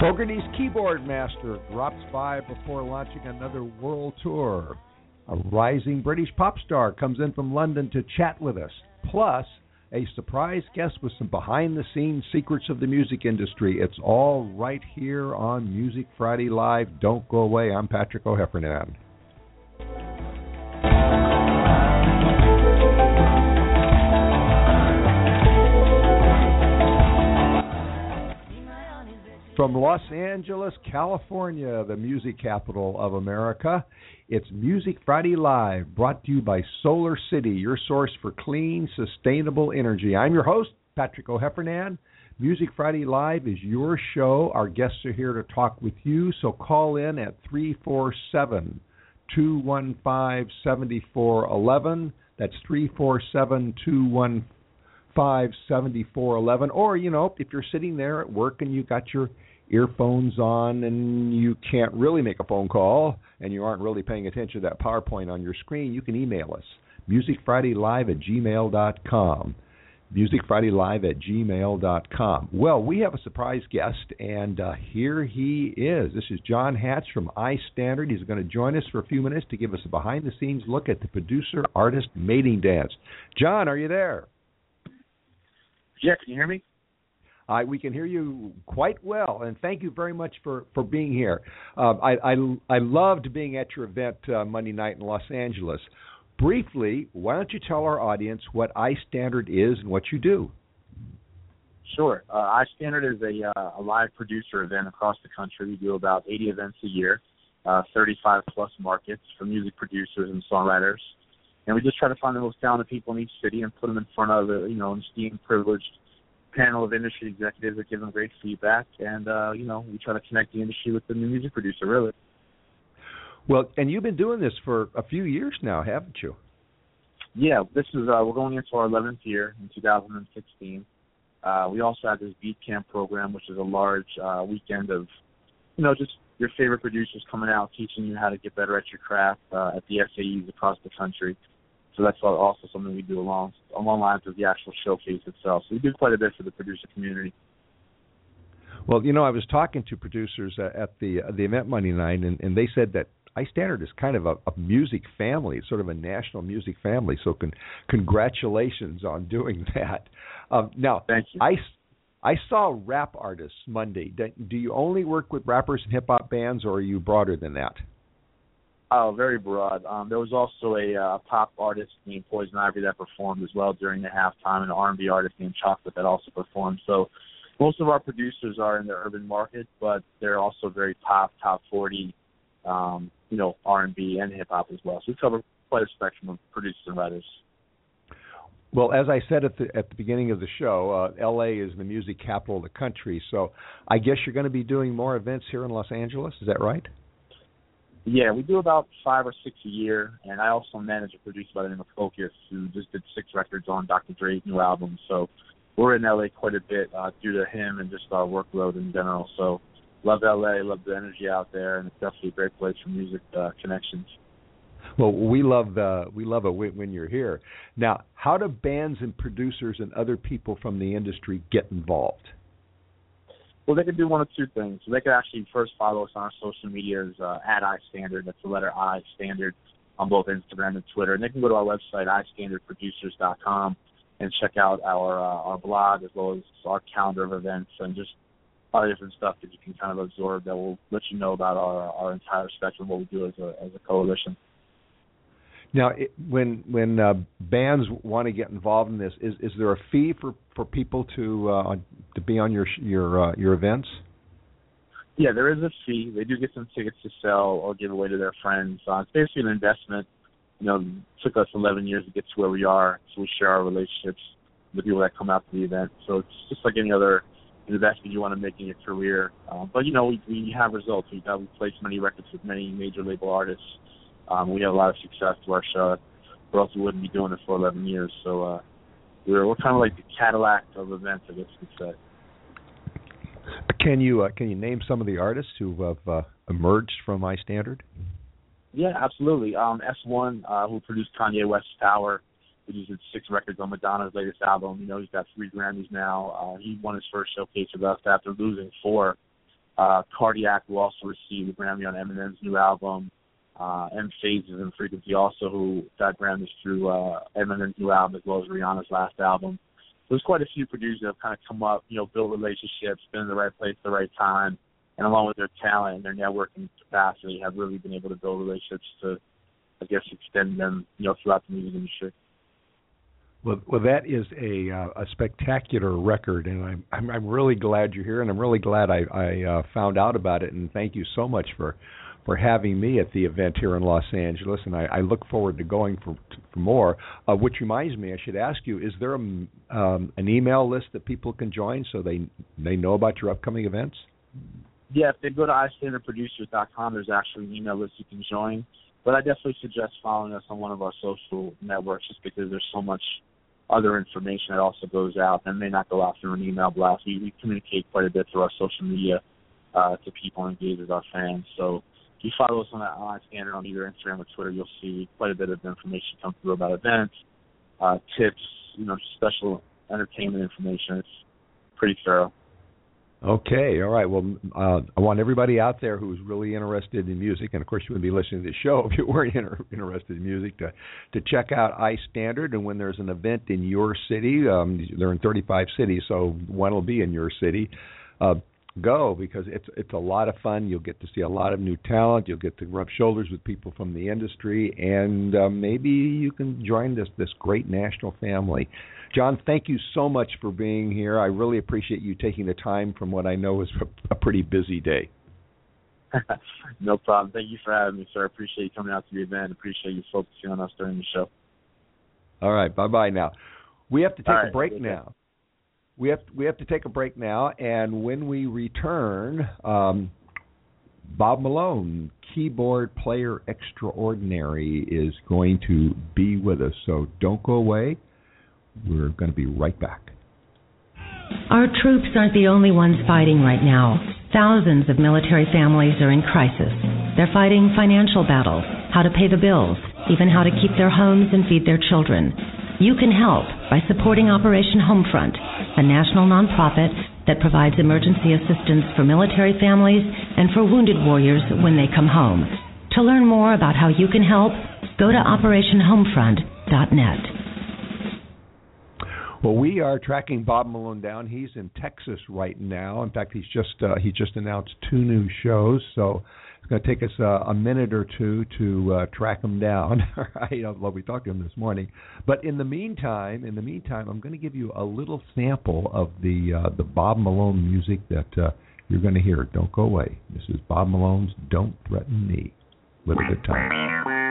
Fogerty's keyboard master drops by before launching another world tour. A rising British pop star comes in from London to chat with us. Plus, a surprise guest with some behind the scenes secrets of the music industry. It's all right here on Music Friday Live. Don't go away. I'm Patrick O'Heffernan. From Los Angeles, California, the music capital of America, it's Music Friday Live, brought to you by Solar City, your source for clean, sustainable energy. I'm your host, Patrick O'Heffernan. Music Friday Live is your show. Our guests are here to talk with you, so call in at 347 215 7411. That's 347 215 7411. Or, you know, if you're sitting there at work and you got your earphones on and you can't really make a phone call and you aren't really paying attention to that PowerPoint on your screen, you can email us. MusicFridayLive at gmail.com. MusicFridayLive at gmail.com. Well, we have a surprise guest, and uh, here he is. This is John Hatch from iStandard. He's going to join us for a few minutes to give us a behind the scenes look at the producer artist mating dance. John, are you there? Yeah, can you hear me? Uh, we can hear you quite well, and thank you very much for, for being here. Uh, I, I, I loved being at your event uh, Monday night in Los Angeles. Briefly, why don't you tell our audience what iStandard is and what you do? Sure. Uh, iStandard is a, uh, a live producer event across the country. We do about 80 events a year, uh, 35 plus markets for music producers and songwriters. And we just try to find the most talented people in each city and put them in front of a you know an esteemed, privileged panel of industry executives that give them great feedback, and uh, you know we try to connect the industry with the new music producer. Really. Well, and you've been doing this for a few years now, haven't you? Yeah, this is uh, we're going into our 11th year in 2016. Uh, we also have this beat camp program, which is a large uh, weekend of, you know, just your favorite producers coming out teaching you how to get better at your craft uh, at the SAEs across the country. So that's also something we do along along lines of the actual showcase itself. So we do quite a bit for the producer community. Well, you know, I was talking to producers at the uh, the event Monday night, and, and they said that iStandard is kind of a, a music family, sort of a national music family. So, con- congratulations on doing that. Um, now, Thank you. I I saw rap artists Monday. Do you only work with rappers and hip hop bands, or are you broader than that? Oh, very broad. Um, there was also a uh, pop artist named Poison Ivy that performed as well during the halftime, and an R&B artist named Chocolate that also performed. So most of our producers are in the urban market, but they're also very pop, top 40, um, you know, R&B and hip hop as well. So we cover quite a spectrum of producers and writers. Well, as I said at the at the beginning of the show, uh, L.A. is the music capital of the country. So I guess you're going to be doing more events here in Los Angeles. Is that right? Yeah, we do about five or six a year, and I also manage a producer by the name of Focus, who just did six records on Dr. Dre's new album. So we're in LA quite a bit uh, due to him and just our workload in general. So love LA, love the energy out there, and it's definitely a great place for music uh, connections. Well, we love the we love it when you're here. Now, how do bands and producers and other people from the industry get involved? Well, they can do one of two things. They can actually first follow us on our social medias uh, at iStandard. That's the letter I Standard on both Instagram and Twitter. And they can go to our website iStandardProducers.com and check out our uh, our blog as well as our calendar of events and just the different stuff that you can kind of absorb that will let you know about our our entire spectrum what we do as a as a coalition. Now, it, when when uh, bands want to get involved in this, is is there a fee for for people to uh, to be on your your uh, your events? Yeah, there is a fee. They do get some tickets to sell or give away to their friends. Uh, it's basically an investment. You know, it took us 11 years to get to where we are, so we share our relationships with people that come out to the event. So it's just like any other investment you want to make in your career. Uh, but you know, we we have results. We've got we placed many records with many major label artists. Um, we have a lot of success to our show, or else we wouldn't be doing it for 11 years. So uh, we're we're kind of like the Cadillac of events, I guess you could say. Can you uh, can you name some of the artists who have uh, emerged from iStandard? Yeah, absolutely. Um, S1, uh, who produced Kanye West's Power, produced six records on Madonna's latest album. You know, he's got three Grammys now. Uh, he won his first showcase with us after losing four. Uh, Cardiak, who also received a Grammy on Eminem's new album. Uh, M Phases and Frequency, also who got Grammys through uh, Eminem's new album as well as Rihanna's last album there's quite a few producers that have kind of come up, you know, build relationships, been in the right place at the right time, and along with their talent and their networking capacity, have really been able to build relationships to, I guess, extend them, you know, throughout the music industry. Well, well, that is a uh, a spectacular record, and I'm, I'm I'm really glad you're here, and I'm really glad I I uh, found out about it, and thank you so much for for having me at the event here in Los Angeles, and I, I look forward to going for, for more. Uh, which reminds me, I should ask you: Is there a, um, an email list that people can join so they they know about your upcoming events? Yeah, if they go to istandardproducers.com, there's actually an email list you can join. But I definitely suggest following us on one of our social networks, just because there's so much other information that also goes out that may not go out through an email blast. We, we communicate quite a bit through our social media uh, to people engaged with our fans. So if you follow us on that online standard on either Instagram or Twitter, you'll see quite a bit of information come through about events, uh, tips, you know, special entertainment information. It's pretty thorough. Okay, all right. Well, uh, I want everybody out there who's really interested in music, and of course, you wouldn't be listening to the show if you weren't inter- interested in music, to to check out iStandard. And when there's an event in your city, um, they're in 35 cities, so one will be in your city. Uh, go because it's it's a lot of fun. You'll get to see a lot of new talent. You'll get to rub shoulders with people from the industry, and uh, maybe you can join this this great national family. John, thank you so much for being here. I really appreciate you taking the time from what I know is a pretty busy day. no problem. Thank you for having me, sir. I appreciate you coming out to the event. Appreciate you focusing on us during the show. All right. Bye bye now. We have to take a break now we have we have to take a break now, and when we return, um, Bob Malone, keyboard player extraordinary, is going to be with us. So don't go away. We're going to be right back. Our troops aren't the only ones fighting right now. Thousands of military families are in crisis. They're fighting financial battles, how to pay the bills, even how to keep their homes and feed their children. You can help by supporting Operation Homefront, a national nonprofit that provides emergency assistance for military families and for wounded warriors when they come home. To learn more about how you can help, go to operationhomefront.net. Well, we are tracking Bob Malone down. He's in Texas right now. In fact, he's just uh, he just announced two new shows. So it's going to take us uh, a minute or two to uh, track them down. right? Well, we talked to him this morning. But in the meantime, in the meantime, I'm going to give you a little sample of the uh, the Bob Malone music that uh, you're going to hear. Don't go away. This is Bob Malone's "Don't Threaten Me." With a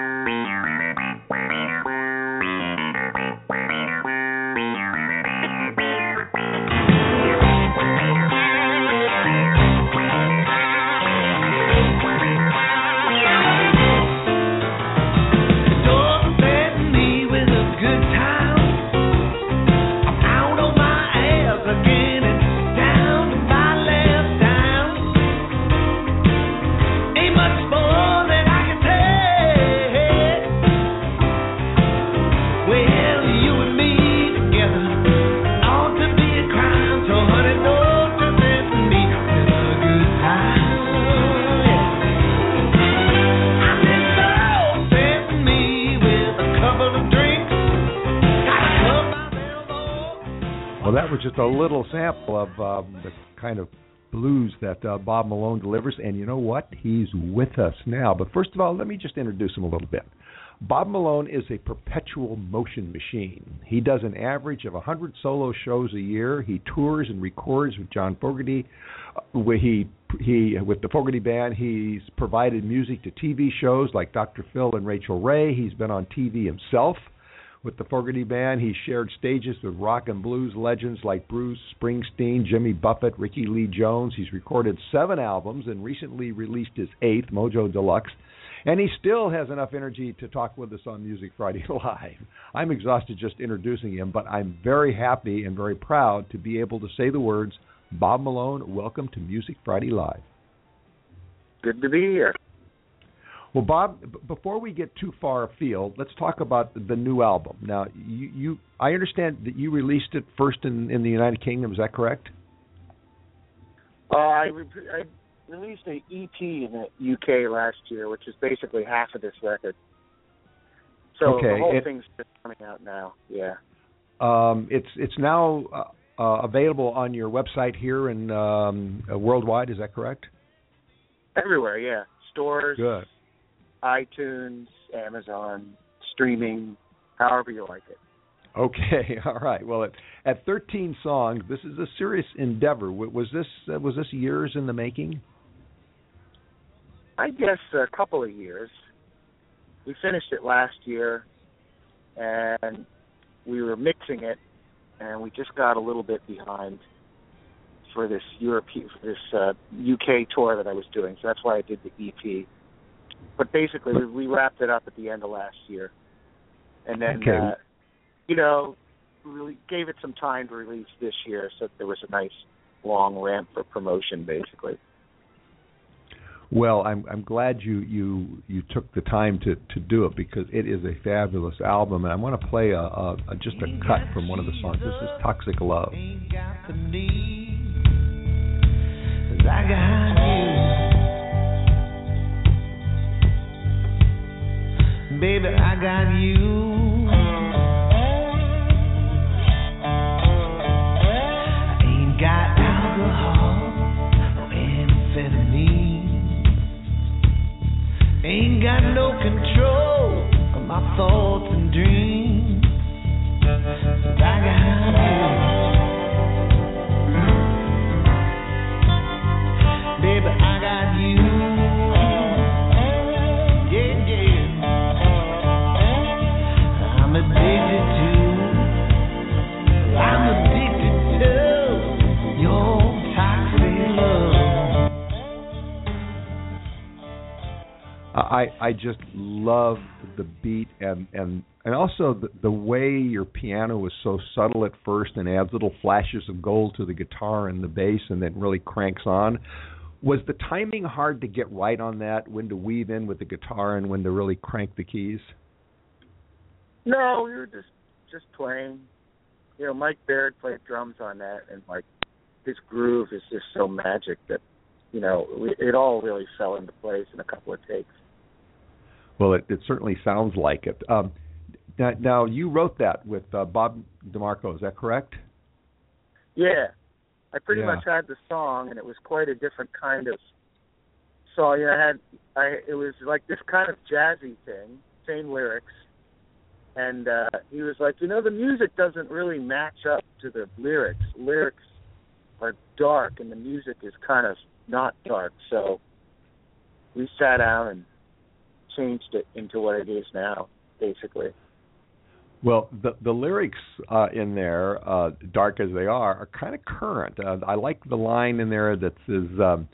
good time. just a little sample of um, the kind of blues that uh, Bob Malone delivers. And you know what? He's with us now. But first of all, let me just introduce him a little bit. Bob Malone is a perpetual motion machine. He does an average of 100 solo shows a year. He tours and records with John Fogerty. Uh, he he with the Fogerty Band, he's provided music to TV shows like Dr. Phil and Rachael Ray. He's been on TV himself with the Fogerty Band. He shared stages with rock and blues legends like Bruce Springsteen, Jimmy Buffett, Rickie Lee Jones. He's recorded seven albums and recently released his eighth, Mojo Deluxe. And he still has enough energy to talk with us on Music Friday Live. I'm exhausted just introducing him, but I'm very happy and very proud to be able to say the words Bob Malone, welcome to Music Friday Live. Good to be here. Well, Bob, b- before we get too far afield, let's talk about the new album. Now, you, you I understand that you released it first in, in the United Kingdom. Is that correct? Uh, I, re- I released an EP in the UK last year, which is basically half of this record. So Okay, the whole it- thing's just coming out now. Yeah. Um, it's it's now uh, uh, available on your website here and um, uh, worldwide. Is that correct? Everywhere, yeah. Stores, Good. iTunes, Amazon, streaming, however you like it. Okay, all right. Well, at, at 13 songs, this is a serious endeavor. Was this uh, was this years in the making? I guess a couple of years. We finished it last year, and we were mixing it, and we just got a little bit behind for this European, for this uh, UK tour that I was doing. So that's why I did the EP. But basically, we, we wrapped it up at the end of last year, and then, Okay. uh, you know, really gave it some time to release this year, so there was a nice long ramp for promotion, basically. Well, I'm I'm glad you you you took the time to to do it because it is a fabulous album, and I want to play a, a, a just a cut from one of the songs. This is "Toxic Love." Baby, I got you. I ain't got alcohol or amphetamine. Ain't got no control of my thoughts and dreams. I got you. I I just love the beat and and and also the, the way your piano is so subtle at first and adds little flashes of gold to the guitar and the bass and then really cranks on. Was the timing hard to get right on that? When to weave in with the guitar and when to really crank the keys? No, we were just just playing. You know, Mike Baird played drums on that, and like his groove is just so magic that you know it all really fell into place in a couple of takes. Well, it, it certainly sounds like it. Um, now, now you wrote that with uh, Bob DeMarco, is that correct? Yeah, I pretty Yeah. much had the song, and it was quite a different kind of song. You know, I had I it was like this kind of jazzy thing, same lyrics, and uh he was like, you know, the music doesn't really match up to the lyrics. Lyrics are dark, and the music is kind of not dark. So we sat down and changed it into what it is now, basically. Well, the the lyrics uh, in there, uh, dark as they are, are kind of current. Uh, I like the line in there that says, um,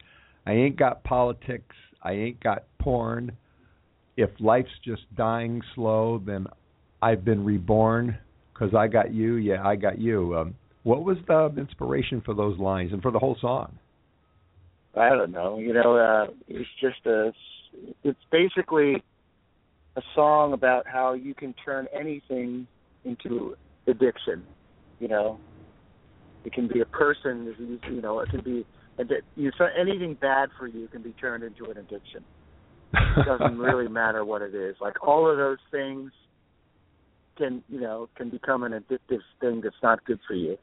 "I ain't got politics, I ain't got porn. If life's just dying slow, then I've been reborn. Cause I got you, yeah, I got you." Um, what was the inspiration for those lines and for the whole song? I don't know. You know, uh, it's just a. It's basically a song about how you can turn anything into addiction. You know, it can be a person. You know, it can be you so anything bad for you can be turned into an addiction. It doesn't really matter what it is. Like all of those things can you know can become an addictive thing that's not good for you,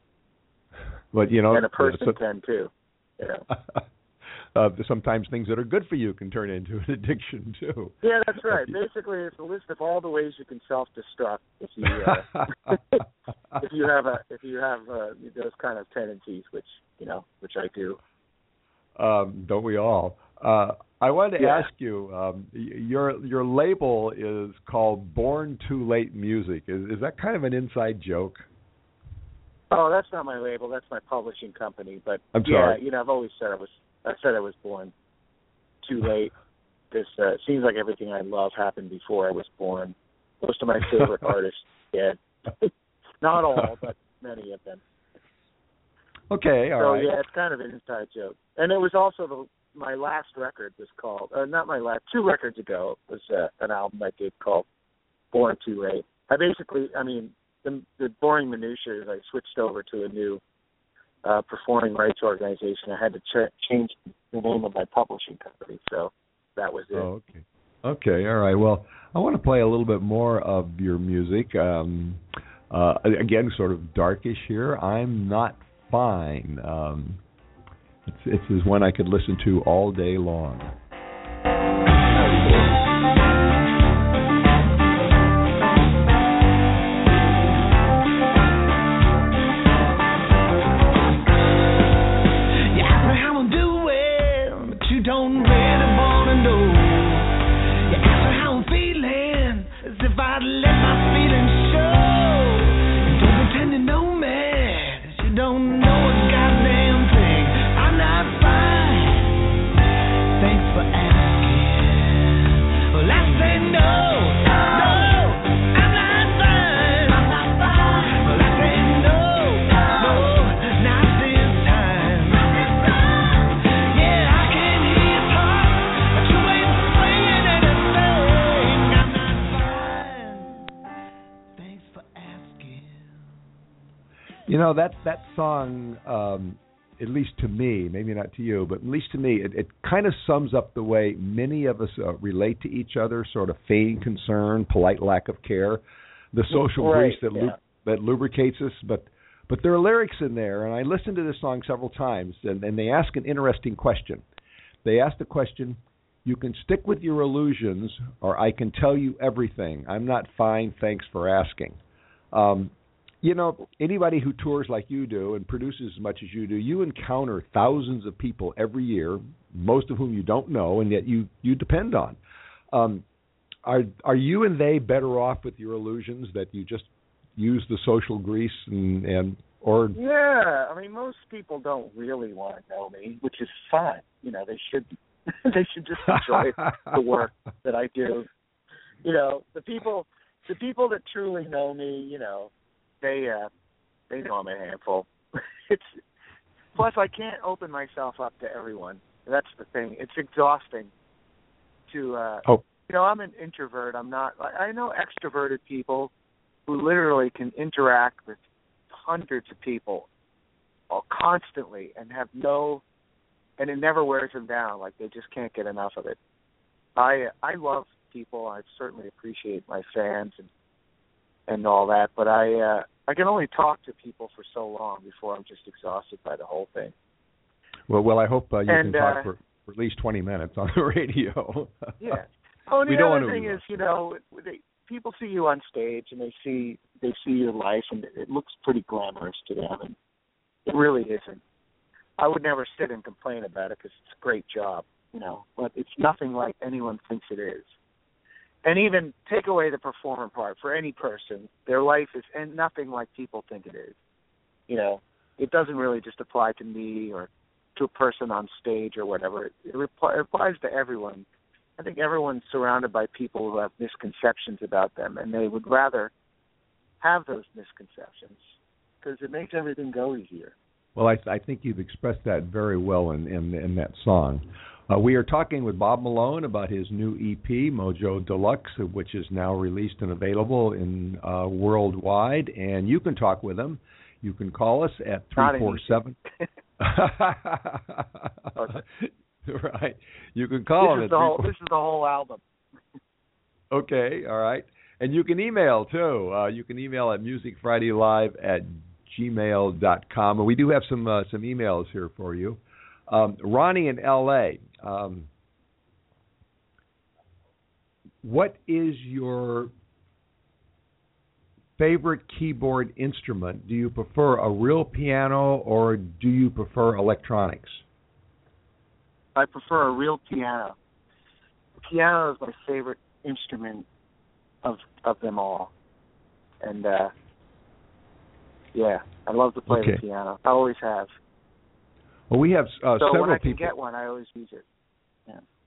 But you know, and a person so- can too. You know. uh, sometimes things that are good for you can turn into an addiction too. Yeah, that's right. Basically, it's a list of all the ways you can self-destruct if you uh, if you have a if you have uh, those kind of tendencies, which you know, which I do. Um, don't we all? Uh, I wanted to Yeah. ask you. Um, your your label is called Born Too Late Music. Is, is that kind of an inside joke? Oh, that's not my label. That's my publishing company. But I'm yeah, sorry. you know, I've always said I was. I said I was born too late. This uh, seems like everything I love happened before I was born. Most of my favorite artists dead. not all, but many of them. Okay, all so right. yeah, it's kind of an inside joke. And it was also the my last record was called uh, not my last two records ago was uh, an album I did called Born Too Late. I basically, I mean, the the boring minutiae is I switched over to a new uh performing rights organization. I had to ch- change the name of my publishing company, so that was it. Oh, okay. Okay, all right. Well, I want to play a little bit more of your music. Um, uh, again, sort of darkish here. I'm not fine. Um, it's, it's one I could listen to all day long. You know that that song, um, at least to me, maybe not to you, but at least to me, it, it kind of sums up the way many of us uh, relate to each other: sort of feigned concern, polite lack of care, the social Right, grease that yeah. lu- that lubricates us. But but there are lyrics in there, and I listened to this song several times, and, and they ask an interesting question. They ask the question. You can stick with your illusions, or I can tell you everything. I'm not fine. Thanks for asking. Um, you know, anybody who tours like you do and produces as much as you do, you encounter thousands of people every year, most of whom you don't know, and yet you you depend on. Um, are are you and they better off with your illusions that you just use the social grease and and or Yeah, I mean, most people don't really want to know me, which is fine. You know, they should they should just enjoy the work that I do. You know, the people the people that truly know me, you know, they uh they know I'm a handful. it's plus I can't open myself up to everyone. That's the thing. It's exhausting to uh Oh. you know, I'm an introvert. I'm not I I know extroverted people who literally can interact with hundreds of people all constantly and have no and it never wears them down like they just can't get enough of it i i love people i certainly appreciate my fans and and all that but i uh i can only talk to people for so long before i'm just exhausted by the whole thing. Well well I hope uh, you And, can talk uh, for, for at least 20 minutes on the radio. yeah. Oh and We the other thing is you know they people see you on stage and they see they see your life and it looks pretty glamorous to them and it really isn't. I would never sit and complain about it because it's a great job you know but it's nothing like anyone thinks it is and even take away the performer part for any person their life is and nothing like people think it is you know it doesn't really just apply to me or to a person on stage or whatever it, it, applies to everyone I think everyone's surrounded by people who have misconceptions about them, and they would rather have those misconceptions because it makes everything go easier. Well, I, I think you've expressed that very well in in, in that song. Uh, we are talking with Bob Malone about his new EP, Mojo Deluxe, which is now released and available in uh, worldwide. And you can talk with him. You can call us at three four seven. Right. You can call him this at is the whole. This is the whole album. Okay. All right. And you can email too. Uh, you can email at musicfridaylive at gmail dot com. And we do have some uh, some emails here for you. Um, Ronnie in L.A. Um, what is your favorite keyboard instrument? Do you prefer a real piano or do you prefer electronics? I prefer a real piano. The piano is my favorite instrument of of them all, and uh yeah, I love to play Okay. the piano. I always have. Well, we have uh, so several when I can people. get one, I always use it.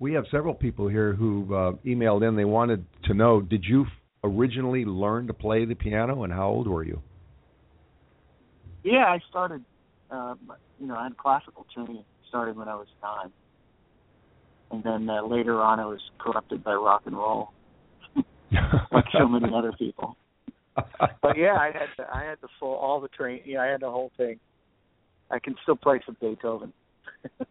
We have several people here who uh, emailed in. They wanted to know: Did you originally learn to play the piano, and how old were you? Yeah, I started. Um, you know, I had classical training. Started when I was nine, and then uh, later on, I was corrupted by rock and roll, like so many other people. But yeah, I had the, I had the full all the train. Yeah, I had the whole thing. I can still play some Beethoven.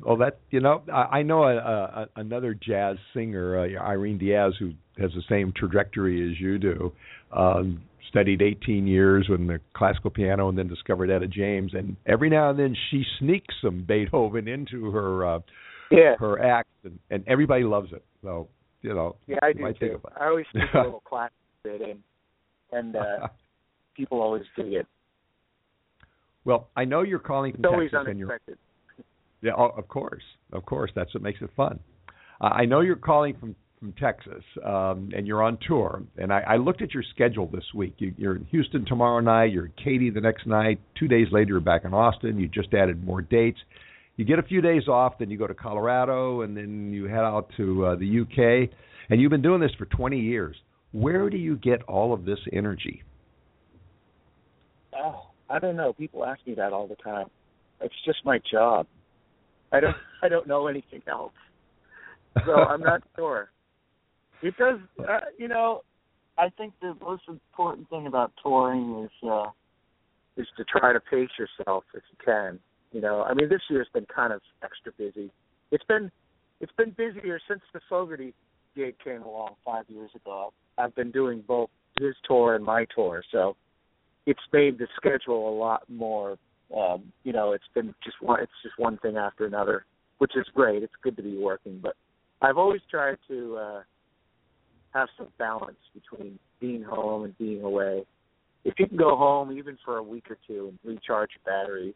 Well, that you know, I, I know a, a, another jazz singer, uh, Irene Diaz, who has the same trajectory as you do. Um, studied 18 years with the classical piano, and then discovered Etta James. And every now and then, she sneaks some Beethoven into her uh, Yeah. her act, and, and everybody loves it. So you know, Yeah, I do too. I always sneak a little classic bit in, and uh people always dig it. Well, I know you're calling from It's always Texas, and you're. Yeah, oh, of course, of course. That's what makes it fun. Uh, I know you're calling from from Texas, um, and you're on tour. And I, I looked at your schedule this week. You, you're in Houston tomorrow night. You're in Katy the next night. Two days later, you're back in Austin. You just added more dates. You get a few days off, then you go to Colorado, and then you head out to uh, the UK. And you've been doing this for 20 years. Where do you get all of this energy? Oh, I don't know. People ask me that all the time. It's just my job. I don't I don't know anything else. So I'm not sure. Does uh, you know, I think the most important thing about touring is uh is to try to pace yourself if you can. You know, I mean this year's been kind of extra busy. It's been it's been busier since the Fogerty gig came along five years ago. I've been doing both his tour and my tour, so it's made the schedule a lot more um you know it's been just one it's just one thing after another which is great. It's good to be working but i've always tried to uh have some balance between being home and being away. If you can go home even for a week or two and recharge your batteries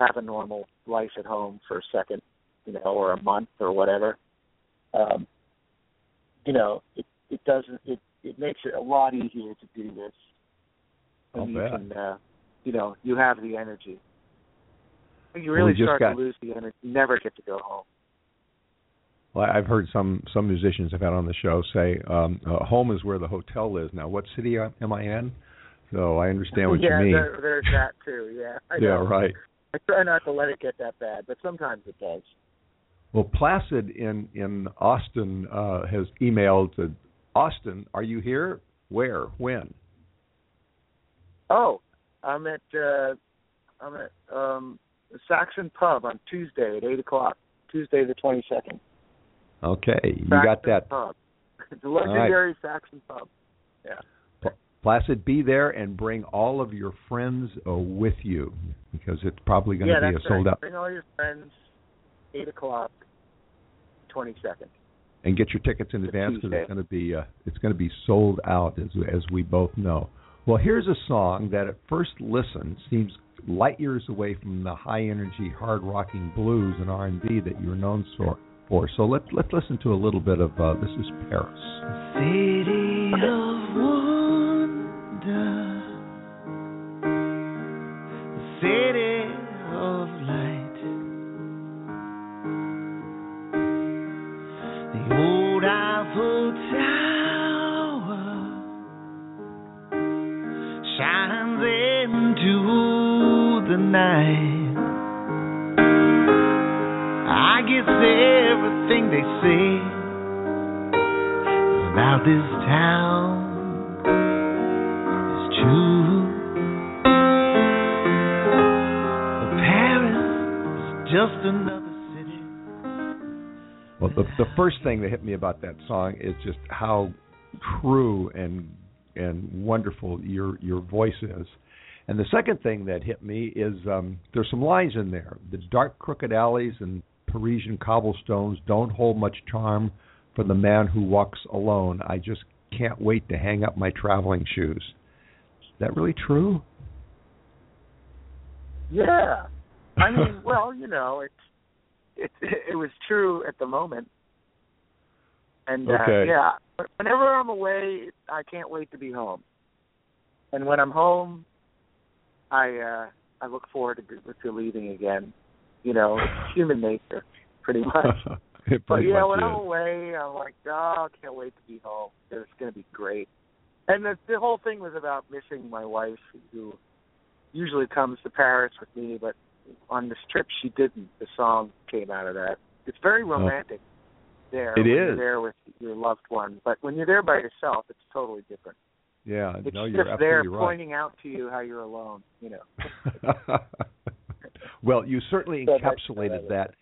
have a normal life at home for a second you know or a month or whatever um you know it it doesn't it it makes it a lot easier to do this and you can uh you know you have the energy when you really start got- to lose the energy you never get to go home Well, I've heard some some musicians I've had on the show say um, uh, home is where the hotel is. Now, what city am I in? So I understand what yeah you mean. There, there's that too yeah I yeah, know. right. i try not to let it get that bad but sometimes it does Well, Placid in in Austin uh, has emailed to Austin. Are you here? Where? When? Oh i'm at uh i'm at um the saxon pub on tuesday at eight o'clock tuesday the twenty second Okay, you got that. pub. The legendary saxon pub. Yeah. Placid, be there and bring all of your friends uh, with you because it's probably going to yeah be a sold right. out. bring all your friends eight o'clock twenty second And get your tickets in advance because it's going to be uh, it's going to be sold out as as we both know. Well, here's a song that at first listen seems light years away from the high energy hard rocking blues and R and B that you're known for. For so let's let's listen to a little bit of uh, this is Paris. City of wonder, city night. I guess everything they say about this town is true. Just another city. Well, the the first thing that hit me about that song is just how true and and wonderful your your voice is, And the second thing that hit me is um, there's some lines in there. The dark, crooked alleys and Parisian cobblestones don't hold much charm for the man who walks alone. I just can't wait to hang up my traveling shoes. Is that really true? Yeah. I mean, well, you know, it's it it was true at the moment. And uh, Okay. yeah, whenever I'm away, I can't wait to be home. And when I'm home, I uh I look forward to to leaving again. You know, it's human nature, pretty much. it But yeah, when is. I'm away, I'm like, oh, I can't wait to be home. It's going to be great. And the, the whole thing was about missing my wife, who usually comes to Paris with me, but on this trip she didn't. The song came out of that. It's very romantic there. It is. You're there with your loved one, but when you're there by yourself, it's totally different. Yeah, It's no, you're just there right. pointing out to you how you're alone. You know. well, you certainly So encapsulated that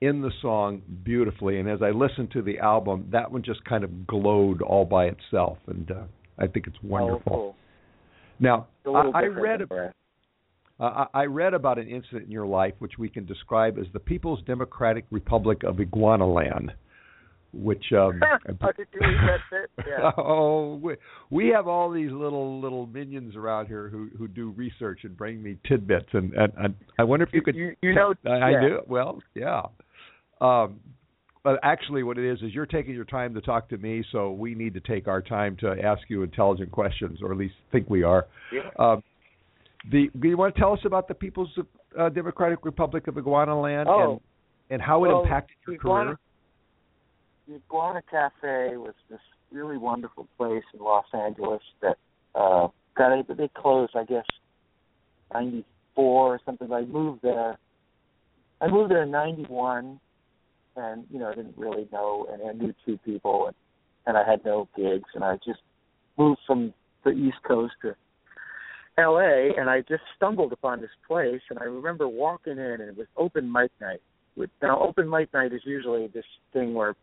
in the song beautifully, and as I listened to the album, that one just kind of glowed all by itself, and uh, I think it's wonderful. Oh, cool. Now, It's a little I, I read Brad. uh, I I read about an incident in your life which we can describe as the People's Democratic Republic of Iguanaland, which um, How did you read that bit? Yeah. oh, we, we have all these little little minions around here who who do research and bring me tidbits, and and, and I wonder if you could. You, you know, I, I yeah. do. Well, yeah. Um, but actually, what it is is you're taking your time to talk to me, so we need to take our time to ask you intelligent questions, or at least think we are. Yeah. Um, the do you want to tell us about the People's uh, Democratic Republic of Iguanaland Oh. and and how it Well, impacted your Iguana- career? The Iguana Cafe was this really wonderful place in Los Angeles that uh got it, but they closed I guess ninety four or something. I moved there I moved there in ninety one and, you know, I didn't really know and I knew two people and, and I had no gigs and I just moved from the East Coast to LA and I just stumbled upon this place and I remember walking in and it was open mic night. With now open mic night is usually this thing where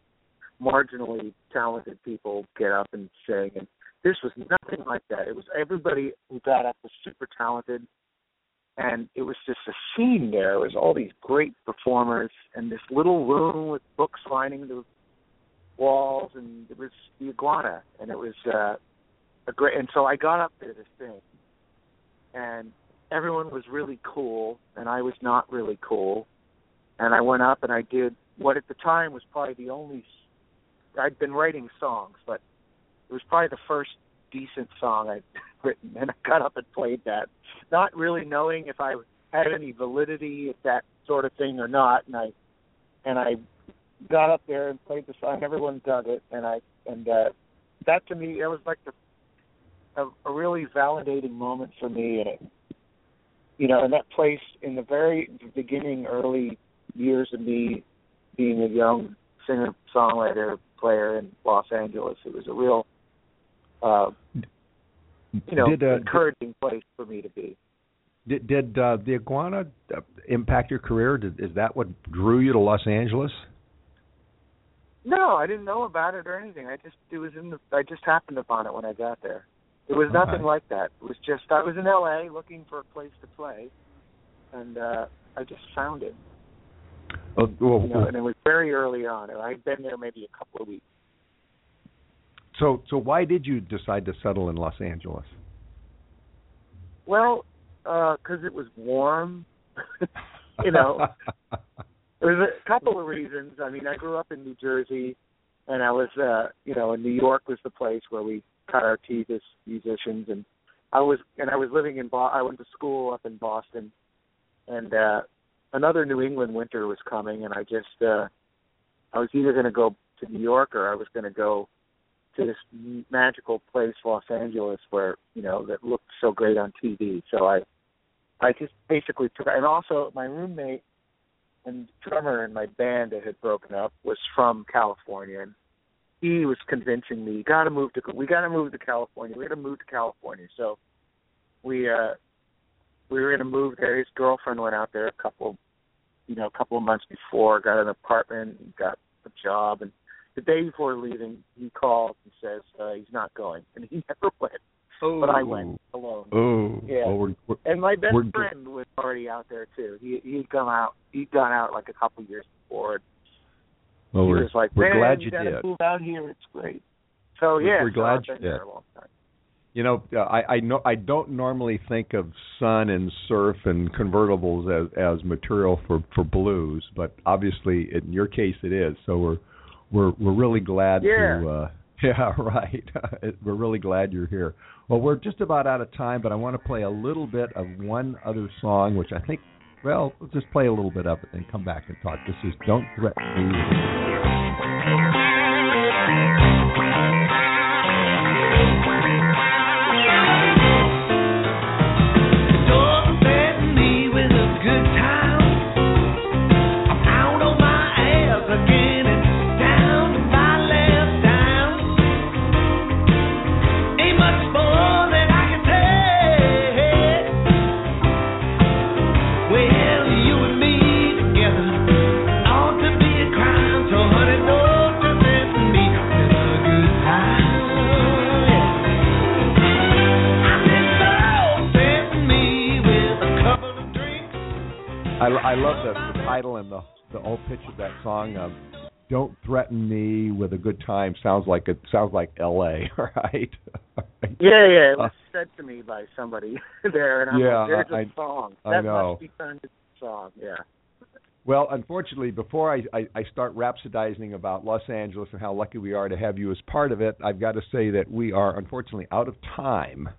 marginally talented people get up and sing and this was nothing like that. It was everybody who got up was super talented and it was just a scene there. It was all these great performers and this little room with books lining the walls and it was the iguana and it was uh a great and so I got up there to sing and everyone was really cool and I was not really cool and I went up and I did what at the time was probably the only I'd been writing songs but it was probably the first decent song I'd written and I got up and played that not really knowing if I had any validity at that sort of thing or not and I and I got up there and played the song everyone dug it and I and uh that to me it was like the a, a really validating moment for me and it you know and that place in the very beginning early years of me being a young singer songwriter player in Los Angeles it was a real uh you know did, uh, encouraging place for me to be Did, did uh, the iguana uh, impact your career? Did, is that what drew you to Los Angeles? no I didn't know about it or anything I just it was in the I just happened upon it when I got there it was nothing Okay. like that it was just I was in LA looking for a place to play and uh I just found it Oh, well, you know, and it was very early on. and I'd been there maybe a couple of weeks. so, so why did you decide to settle in Los Angeles? Well, because it was warm. you know, there's a couple of reasons. I mean, I grew up in New Jersey, and I was, uh, you know, and New York was the place where we cut our teeth as musicians, and I was, and I was living in. Bo- I went to school up in Boston, and uh another New England winter was coming, and I just, uh I was either going to go to New York or I was going to go to this magical place, Los Angeles, where you know that looked so great on TV. So I, I just basically took, and also my roommate and drummer in my band that had broken up was from California, and he was convincing me, "You got to move to, we got to move to California. We got to move to California." So we, uh we were going to move there. His girlfriend went out there a couple, you know, a couple of months before, got an apartment, and got a job, and the day before leaving, he called and says uh, he's not going, and he never went. Oh. but I went alone. Oh. Yeah. Well, we're, we're, And my best friend was already out there too. He he'd come out. He'd gone out like a couple of years before. well, he we're, was like, we're glad you you did. move out here. It's great." So yeah, we're so glad I've you did. A long time. You know, uh, I I know I don't normally think of sun and surf and convertibles as as material for for blues, but obviously in your case it is. So we're we're we're really glad Yeah. to uh yeah, right. we're really glad you're here. Well, we're just about out of time, but I want to play a little bit of one other song which I think well, we'll just play a little bit of it and come back and talk. This is Don't Threaten Me. I, I love the, the title and the the whole pitch of that song. Um, Don't threaten me with a good time. Sounds like it sounds like L.A. Right? Yeah, yeah. It Uh, was said to me by somebody there, and I'm Yeah, like, "There's a I- song I that know. must be a song." Yeah. Well, unfortunately, before I, I, I start rhapsodizing about Los Angeles and how lucky we are to have you as part of it, I've got to say that we are unfortunately out of time.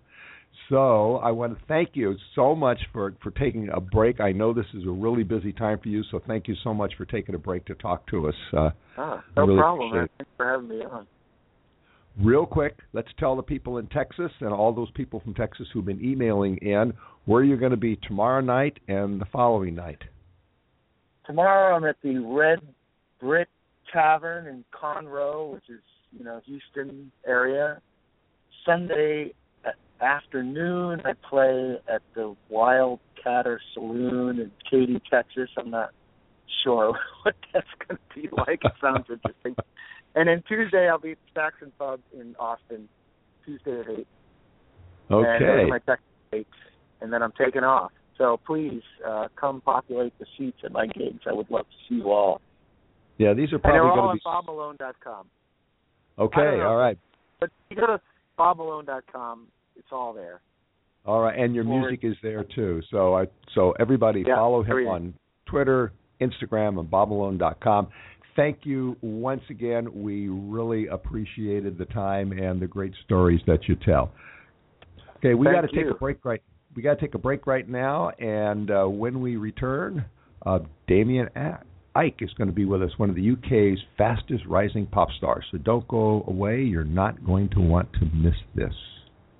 So I want to thank you so much for, for taking a break. I know this is a really busy time for you, so thank you so much for taking a break to talk to us. Uh, Ah, no really problem, man. Thanks for having me on. real quick, let's tell the people in Texas and all those people from Texas who've been emailing in where you're going to be tomorrow night and the following night. Tomorrow I'm at the Red Brick Tavern in Conroe, which is you know Houston area. Sunday afternoon I play at the Wildcatter Saloon in Katy, Texas. I'm not sure what that's going to be like. It sounds interesting. And then Tuesday I'll be at the Saxon Pub in Austin. Tuesday at eight. And those Okay. are my Texas dates. And then I'm taking off. So please uh, come populate the seats at my gigs. I would love to see you all. Yeah, these are And they're probably all going to be bobmalone.com. I Okay, don't know. all right. But you go to bobmalone.com, it's all there. All right, and your music is there too. So I so everybody Yeah, follow him everything. on Twitter, Instagram, and bobmalone.com. Thank you once again. We really appreciated the time and the great stories that you tell. Okay, we got to take a break right. We got to take a break right now, and uh, when we return, uh, Damien Ike is going to be with us, one of the UK's fastest rising pop stars. So don't go away. You're not going to want to miss this.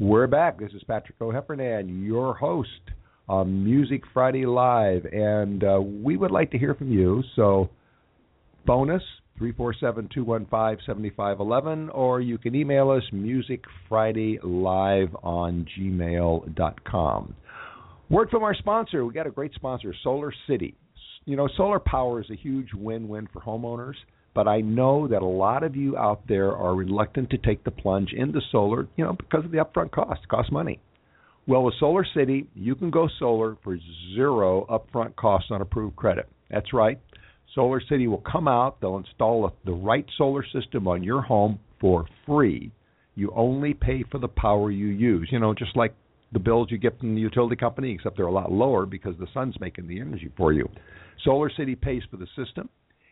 We're back. This is Patrick O'Heffernan, your host on Music Friday Live, and uh, we would like to hear from you. So, bonus three four seven two one five seventy five eleven, or you can email us musicfridaylive on gmail dot com. Word from our sponsor. We got a great sponsor, Solar City. You know, solar power is a huge win-win for homeowners, but I know that a lot of you out there are reluctant to take the plunge into solar, you know, because of the upfront cost. It costs money. Well, with Solar City, you can go solar for zero upfront costs on approved credit. That's right. Solar City will come out, they'll install the right solar system on your home for free. You only pay for the power you use. You know, just like the bills you get from the utility company, except they're a lot lower because the sun's making the energy for you. Solar City pays for the system.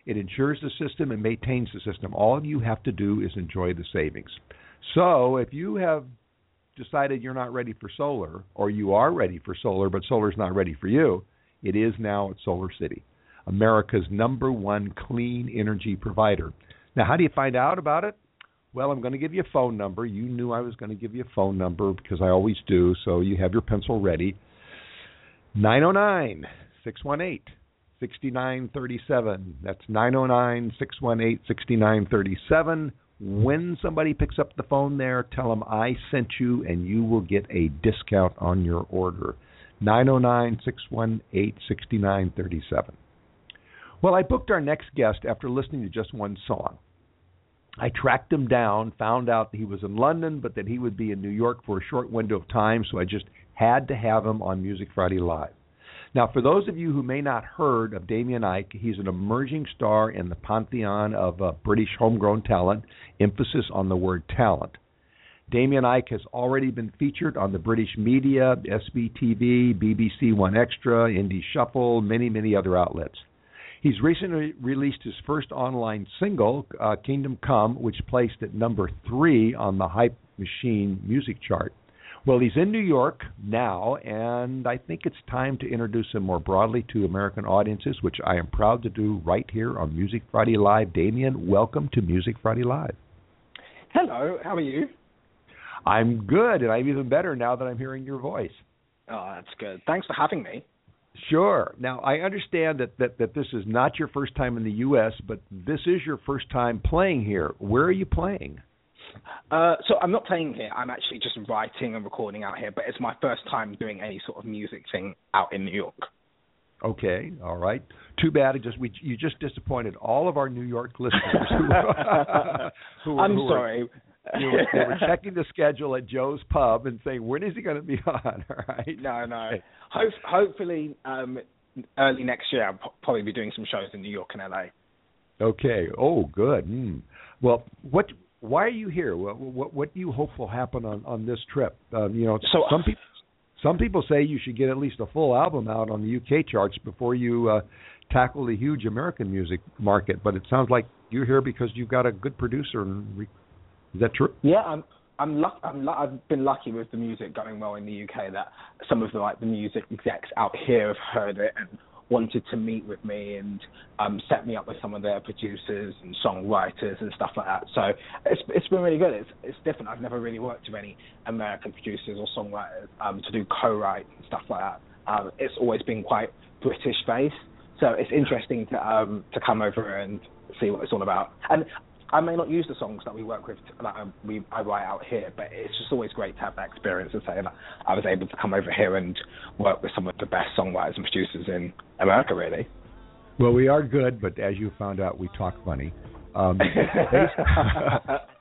It insures the system and maintains the system. All you have to do is enjoy the savings. So, if you have decided you're not ready for solar, or you are ready for solar but solar's not ready for you, it is now at Solar City, America's number one clean energy provider. Now, how do you find out about it? Well, I'm going to give you a phone number. You knew I was going to give you a phone number because I always do, so you have your pencil ready. 909 618 6937. That's 909 618 6937. When somebody picks up the phone there, tell them I sent you and you will get a discount on your order. 909 618 6937. Well, I booked our next guest after listening to just one song. I tracked him down, found out that he was in London, but that he would be in New York for a short window of time, so I just had to have him on Music Friday Live. Now, for those of you who may not heard of Damien Ike, he's an emerging star in the pantheon of uh, British homegrown talent, emphasis on the word talent. Damien Ike has already been featured on the British media, SBTV, BBC 1Xtra, Indie Shuffle, many, many other outlets. He's recently released his first online single, uh, Kingdom Come, which placed at number three on the Hype Machine music chart. Well, he's in New York now, and I think it's time to introduce him more broadly to American audiences, which I am proud to do right here on Music Friday Live. Damien, welcome to Music Friday Live. Hello, how are you? I'm good, and I'm even better now that I'm hearing your voice. Oh, that's good. Thanks for having me. Sure. Now, I understand that, that, that this is not your first time in the U.S., but this is your first time playing here. Where are you playing? Uh, so I'm not playing here. I'm actually just writing and recording out here, but it's my first time doing any sort of music thing out in New York. Okay, all right. Too bad. It just we you just disappointed all of our New York listeners. Who, were, I'm who sorry. Were, you were, they were checking the schedule at Joe's Pub and saying, "When is he going to be on?" All right. No, no. Ho- hopefully, um, early next year, I'll p- probably be doing some shows in New York and LA. Okay. Oh, good. Mm. Well, what? Why are you here? What, what, what do you hope will happen on on this trip? Um, you know, So- some people some people say you should get at least a full album out on the UK charts before you uh, tackle the huge American music market. But it sounds like you're here because you've got a good producer. And re- is that true? Yeah, I'm. I'm luck. I'm. Lu- I've been lucky with the music going well in the UK that some of the like the music execs out here have heard it and wanted to meet with me and um, set me up with some of their producers and songwriters and stuff like that. So it's it's been really good. It's it's different. I've never really worked with any American producers or songwriters um, to do co-write and stuff like that. Um, it's always been quite British based. So it's interesting to um, to come over and see what it's all about. And I may not use the songs that we work with that I, we I write out here, but it's just always great to have that experience and say that I was able to come over here and work with some of the best songwriters and producers in America, really. Well, we are good, but as you found out, we talk funny. Um, based,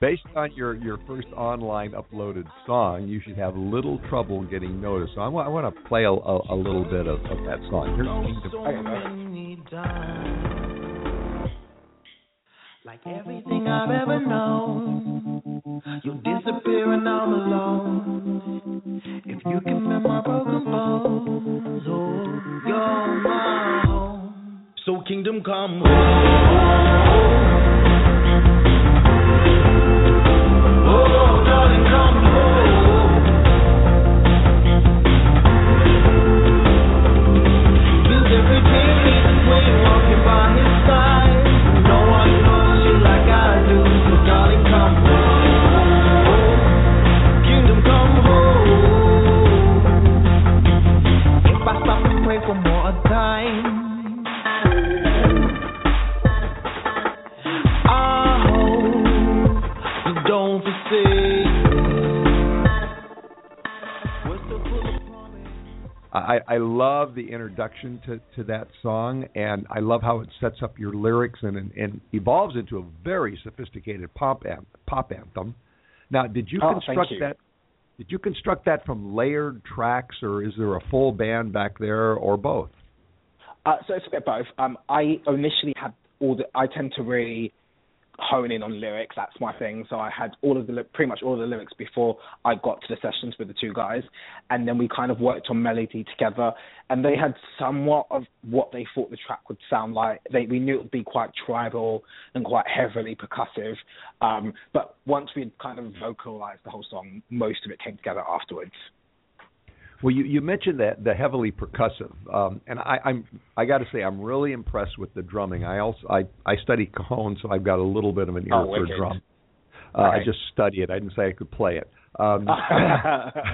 based on your your first online uploaded song, you should have little trouble getting noticed. So I want to play a, a, a little bit of, of that song. Here's Kingdom. Like everything I've ever known, you disappear and I'm alone. If you can mend my broken bones, oh, you're my home. So kingdom come. Love the introduction to, to that song, and I love how it sets up your lyrics and, and, and evolves into a very sophisticated pop an, pop anthem. Now, did you Oh, construct you. that? Did you construct that from layered tracks, or is there a full band back there, or both? Uh, so it's a bit both. Um, I initially had all the. I tend to really hone in on lyrics. That's my thing. So I had all of the pretty much all of the lyrics before I got to the sessions with the two guys, and then we kind of worked on melody together. And they had somewhat of what they thought the track would sound like. They we knew it would be quite tribal and quite heavily percussive. Um, but once we had kind of vocalized the whole song, most of it came together afterwards. Well, you, you mentioned that the heavily percussive, um, and I, I'm I got to say I'm really impressed with the drumming. I also I I study cajon, so I've got a little bit of an ear Oh, for wicked. drum. Uh, I just study it. I didn't say I could play it. Um,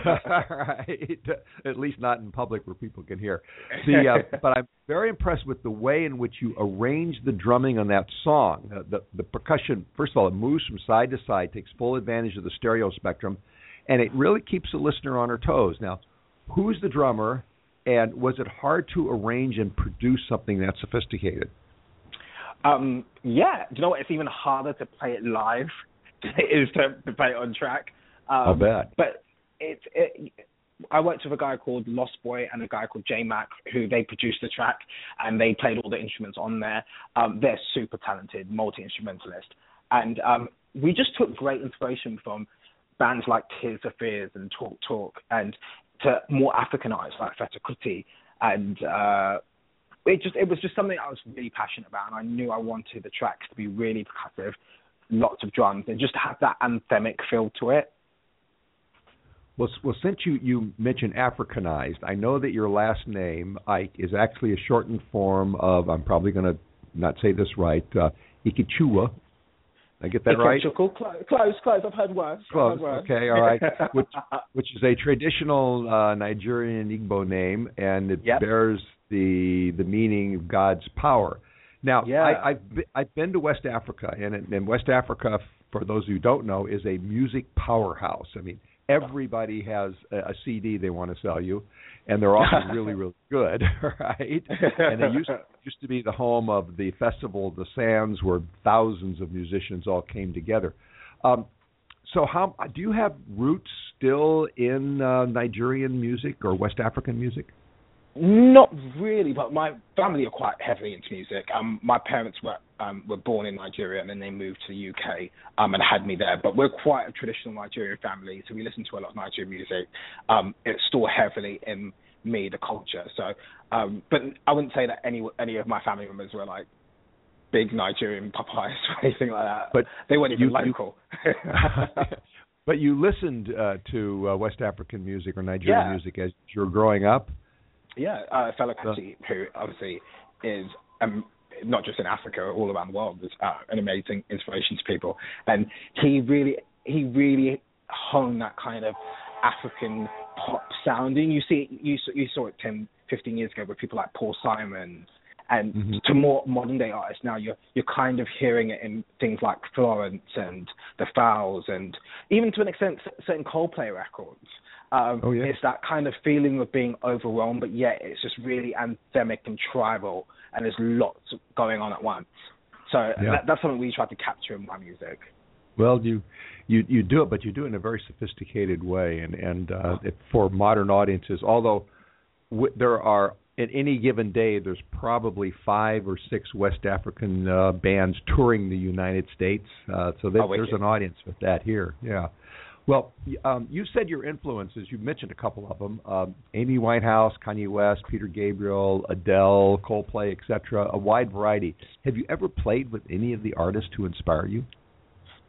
right. At least not in public where people can hear. The, uh, but I'm very impressed with the way in which you arrange the drumming on that song. Uh, the, the percussion, first of all, it moves from side to side, takes full advantage of the stereo spectrum, and it really keeps the listener on her toes. Now, who's the drummer, and was it hard to arrange and produce something that sophisticated? Um, yeah, do you know what? It's even harder to play it live than it is to, to play it on track. Um, I'll bet. But it's it, I worked with a guy called Lost Boy and a guy called J Mac, who they produced the track and they played all the instruments on there. Um, they're super talented, multi instrumentalist, and um, we just took great inspiration from bands like Tears for Fears and Talk Talk, and to more Africanized like Fela Kuti and. Uh, it just it was just something I was really passionate about, and I knew I wanted the tracks to be really percussive, lots of drums, and just have that anthemic feel to it. Well, well, since you you mentioned Africanized, I know that your last name Ike is actually a shortened form of I'm probably going to not say this right, uh, Ikechukwu. I get that right? Close, close, close. I've heard worse. Close. Okay, all right. Which which is a traditional uh, Nigerian Igbo name, and it Yep. bears the the meaning of God's power. Now, Yeah. I, I've I've been to West Africa, and and West Africa, for those who don't know, is a music powerhouse. I mean, everybody has a, a CD they want to sell you, and they're often really really good, right? And they used used to be the home of the festival, the Sands, where thousands of musicians all came together. Um, so, how do you have roots still in uh, Nigerian music or West African music? Not really, but my family are quite heavily into music. Um, my parents were um, were born in Nigeria and then they moved to the UK um, and had me there. But we're quite a traditional Nigerian family, so we listen to a lot of Nigerian music. Um, it's still heavily in me, the culture. So, um, but I wouldn't say that any any of my family members were like big Nigerian Popeyes or anything like that. But they weren't even you- you- but you listened uh, to uh, West African music or Nigerian Yeah. music as you were growing up. Yeah, uh, Fela Kuti, who obviously is um, not just in Africa, all around the world, is uh, an amazing inspiration to people, and he really, he really honed that kind of African pop sounding. You see, you saw- you saw it 10, 15 years ago with people like Paul Simon, and Mhm. to more modern day artists now, you're you're kind of hearing it in things like Florence and the Foals, and even to an extent certain Coldplay records. Um, Oh, yeah. It's that kind of feeling of being overwhelmed, but yet it's just really anthemic and tribal, and there's lots going on at once. So Yeah. that, that's something we try to capture in my music. Well, you you you do it, but you do it in a very sophisticated way, and and uh, it, for modern audiences. Although w- there are at any given day, there's probably five or six West African uh, bands touring the United States, uh, so that, Oh, there's an audience with that here. Yeah. Well, um, you said your influences. You mentioned a couple of them: um, Amy Winehouse, Kanye West, Peter Gabriel, Adele, Coldplay, etc. A wide variety. Have you ever played with any of the artists who inspire you?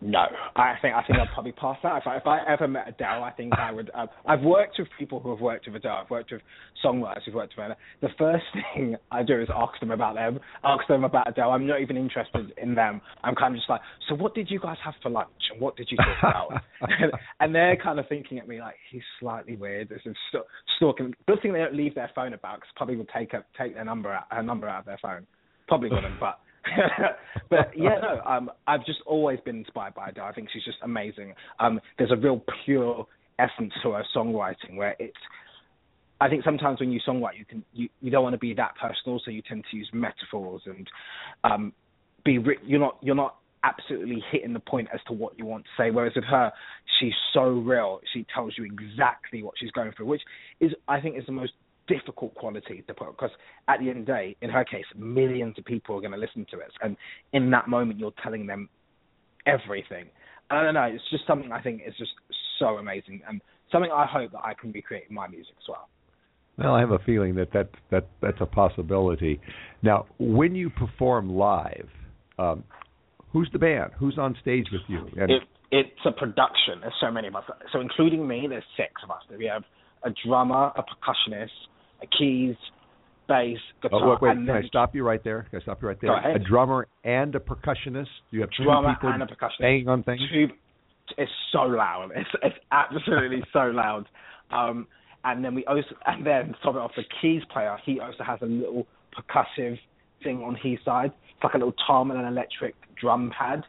No, I think I think I'd probably pass that. If I, if I ever met Adele, I think I would. Uh, I've worked with people who have worked with Adele. I've worked with songwriters who've worked with her. The first thing I do is ask them about them, ask them about Adele. I'm not even interested in them. I'm kind of just like, so what did you guys have for lunch, and what did you talk about? and, and they're kind of thinking at me like, he's slightly weird. This is st- stalking. Good thing they don't leave their phone about, because probably would take a, take their number out, her number out of their phone. Probably wouldn't, but but yeah, no, um, I've just always been inspired by Adele. I think she's just amazing. Um, there's a real pure essence to her songwriting where it's. I think sometimes when you songwrite, you can you, you don't want to be that personal, so you tend to use metaphors and um, be re- you're not you're not absolutely hitting the point as to what you want to say. Whereas with her, she's so real. She tells you exactly what she's going through, which is I think is the most difficult quality to put because at the end of the day, in her case, millions of people are going to listen to it, and in that moment, you're telling them everything. And I don't know. It's just something I think is just so amazing, and something I hope that I can recreate in my music as well. Well, I have a feeling that that, that that's a possibility. Now, when you perform live, um, who's the band? Who's on stage with you? And It, it's a production. There's so many of us. So including me, there's six of us. We have a drummer, a percussionist, a keys, bass, guitar, Oh, wait, wait, and can I stop you right there? Can I stop you right there? Go ahead. A drummer and a percussionist. You have two drummer people and a percussionist. banging on things. Two, it's so loud. It's it's absolutely so loud. Um, and then we also and then to top it off, the keys player he also has a little percussive thing on his side. It's like a little tom and an electric drum pad.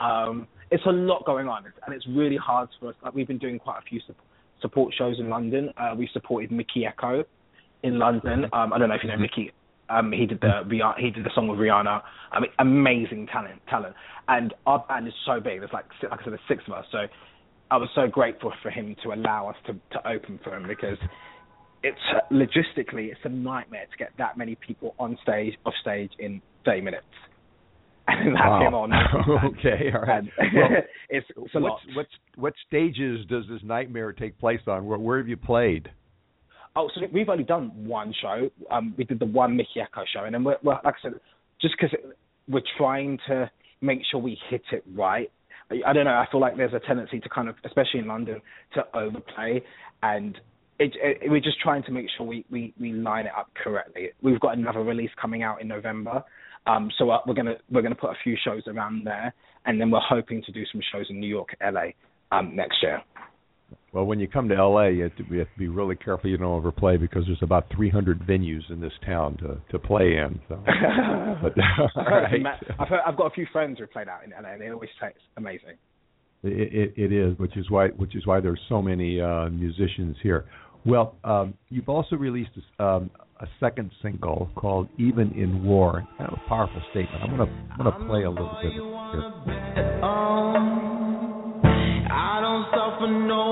Um, it's a lot going on, and it's really hard for us. Like we've been doing quite a few sup- support shows in London. Uh, we supported Mikky Ekko in London. Um, I don't know if you know Mikky. Um, he did the he did the song with Rihanna. I mean, amazing talent, talent. And our band is so big. There's like like I said, there's six of us. So I was so grateful for him to allow us to to open for him because it's logistically it's a nightmare to get that many people on stage off stage in 30 minutes. And Wow. him on. okay, all right. Well, it's, it's a what, lot. what what stages does this nightmare take place on? Where, where have you played? Oh, so we've only done one show. Um, we did the one Mikky Ekko show, and then we're, we're like I said, just because we're trying to make sure we hit it right. I, I don't know. I feel like there's a tendency to kind of, especially in London, to overplay, and it, it, we're just trying to make sure we, we, we line it up correctly. We've got another release coming out in November, um, so uh, we're gonna we're gonna put a few shows around there, and then we're hoping to do some shows in New York, LA, um, next year. Well, when you come to LA, you have to, you have to be really careful you don't overplay because there's about 300 venues in this town to to play in. So, but, all right. I've, heard, I've got a few friends who played out in LA, and they always say it's amazing. It, it, it is, which is why which is why there's so many uh, musicians here. Well, um, you've also released um, a second single called "Even in War." Kind of a powerful statement. I'm gonna I'm gonna play a little bit here. I don't suffer no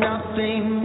nothing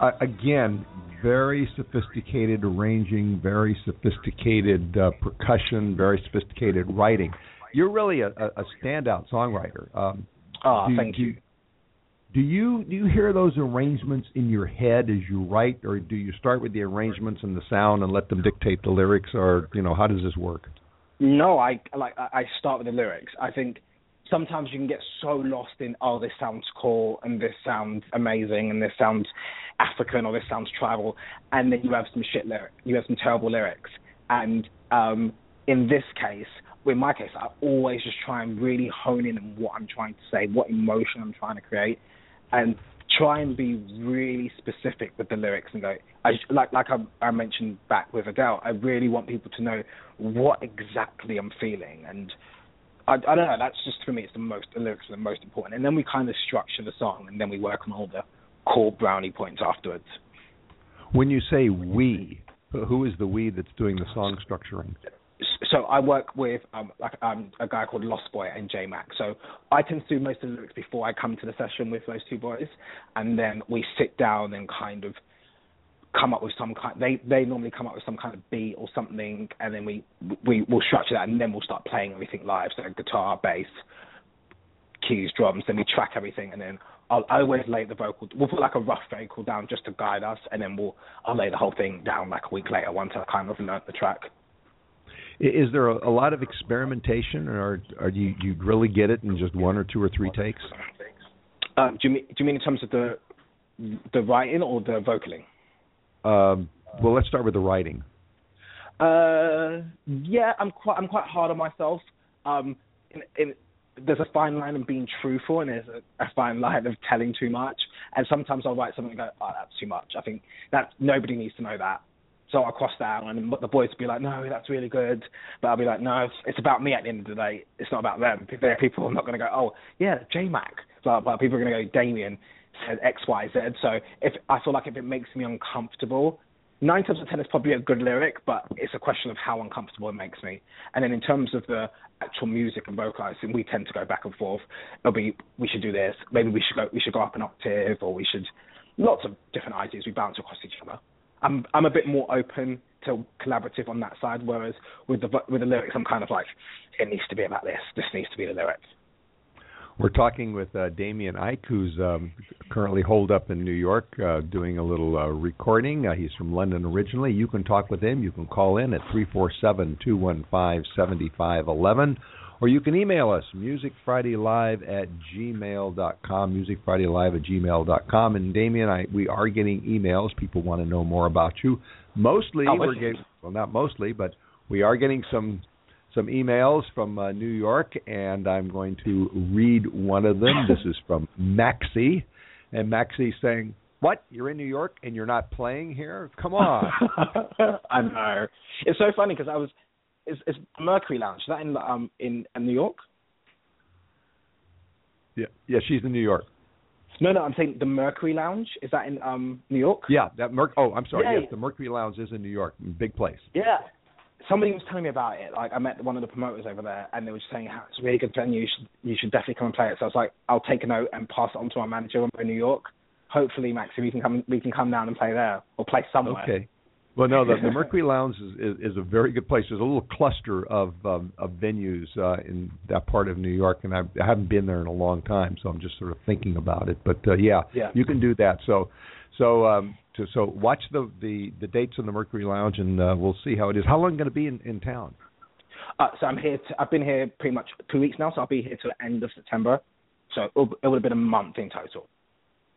Uh, again, very sophisticated arranging, very sophisticated uh, percussion, very sophisticated writing. You're really a, a standout songwriter. Um, Oh, do, thank do, you. Do you do you hear those arrangements in your head as you write, or do you start with the arrangements and the sound and let them dictate the lyrics, or you know how does this work? No, I like I I start with the lyrics. I think sometimes you can get so lost in oh this sounds cool and this sounds amazing and this sounds African or this sounds tribal, and then you have some shit lyric, you have some terrible lyrics. And um, in this case, in my case, I always just try and really hone in on what I'm trying to say, what emotion I'm trying to create, and try and be really specific with the lyrics and go. I, like like I, I mentioned back with Adele, I really want people to know what exactly I'm feeling, and I, I don't know. That's just for me. It's the most the lyrics are the most important, and then we kind of structure the song, and then we work on all the core brownie points afterwards. When you say we, who is the we that's doing the song structuring? so I work with um, like um, a guy called Lost Boy and J Mac. So I tend to do most of the lyrics before I come to the session with those two boys, and then we sit down and kind of come up with some kind. They they normally come up with some kind of beat or something, and then we we will structure that, and then we'll start playing everything live. So guitar, bass, keys, drums. Then we track everything, and then I'll I always lay the vocal. We'll put like a rough vocal down just to guide us, and then we'll I'll lay the whole thing down like a week later once I've kind of learnt the track. Is there a, a lot of experimentation, or, do you, you really get it in just one or two or three takes? Um, do you mean do you mean in terms of the the writing or the vocaling? Um, well, let's start with the writing. Uh, yeah, I'm quite I'm quite hard on myself. Um, in, in, there's a fine line of being truthful, and there's a, a fine line of telling too much. And sometimes I'll write something and go, "Oh, that's too much." I think that nobody needs to know that. So I'll cross that out, and the boys will be like, "No, that's really good," but I'll be like, "No, it's, it's about me at the end of the day. It's not about them. There people are not going to go, oh, yeah, J Mac, blah blah. People are going to go, Damien said X Y Z. So if I feel like if it makes me uncomfortable, nine times out of ten is probably a good lyric, but it's a question of how uncomfortable it makes me. And then in terms of the actual music and vocalizing, we tend to go back and forth. It'll be we should do this, maybe we should go we should go up an octave, or we should lots of different ideas. We bounce across each other. I'm I'm a bit more open to collaborative on that side, whereas with the with the lyrics, I'm kind of like it needs to be about this. This needs to be the lyric. We're talking with uh, Damien Ike, who's um, currently holed up in New York uh, doing a little uh, recording. Uh, he's from London originally. You can talk with him. You can call in at three four seven two one five seventy five eleven, or you can email us, musicfridaylive at gmail.com, musicfridaylive at gmail.com. And Damien, I, we are getting emails. People want to know more about you. Mostly, Oh, we're getting, well, not mostly, but we are getting some some emails from uh, New York, and I'm going to read one of them. This is from Maxie, and Maxie saying, "What? You're in New York and you're not playing here? Come on!" I know. It's so funny because I was. It's, it's Mercury Lounge. Is that in um in, in New York? yeah, yeah, she's in New York. No, no. I'm saying the Mercury Lounge. Is that in um New York? Yeah, that Merc. Oh, I'm sorry. Yeah. Yes, the Mercury Lounge is in New York, big place. Yeah. Somebody was telling me about it. Like I met one of the promoters over there, and they were just saying how it's a really good venue. You should you should definitely come and play it. So I was like, I'll take a note and pass it on to our manager when we're in New York. Hopefully, Max, we can come we can come down and play there or play somewhere. Okay. Well, no, the, the Mercury Lounge is, is is a very good place. There's a little cluster of um, of venues uh, in that part of New York, and I, I haven't been there in a long time, so I'm just sort of thinking about it. But uh, yeah, Yeah. you can do that. So, so um, to, so watch the, the the dates in the Mercury Lounge, and uh, we'll see how it is. How long going to be in, in town? Uh, so I'm here. To, I've been here pretty much two weeks now, so I'll be here till the end of September. So it'll, it would have been a month in total.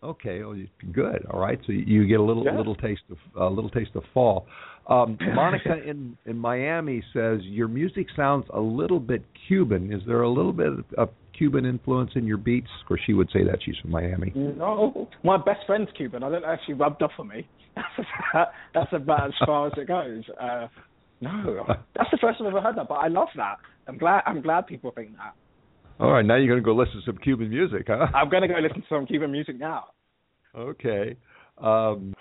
Okay, well, you- good. All right, so you get a little Yeah. little taste of a little taste of fall. Um, Monica in in Miami says your music sounds a little bit Cuban. Is there a little bit of Cuban influence in your beats? Or she would say that she's from Miami. No, my best friend's Cuban. I don't know if she rubbed off on me. That's about as far as it goes. Uh, no, that's the first time I've ever heard that, but I love that. I'm glad. I'm glad people think that. All right, now you're going to go listen to some Cuban music, huh? I'm going to go listen to some Cuban music now. Okay. Um,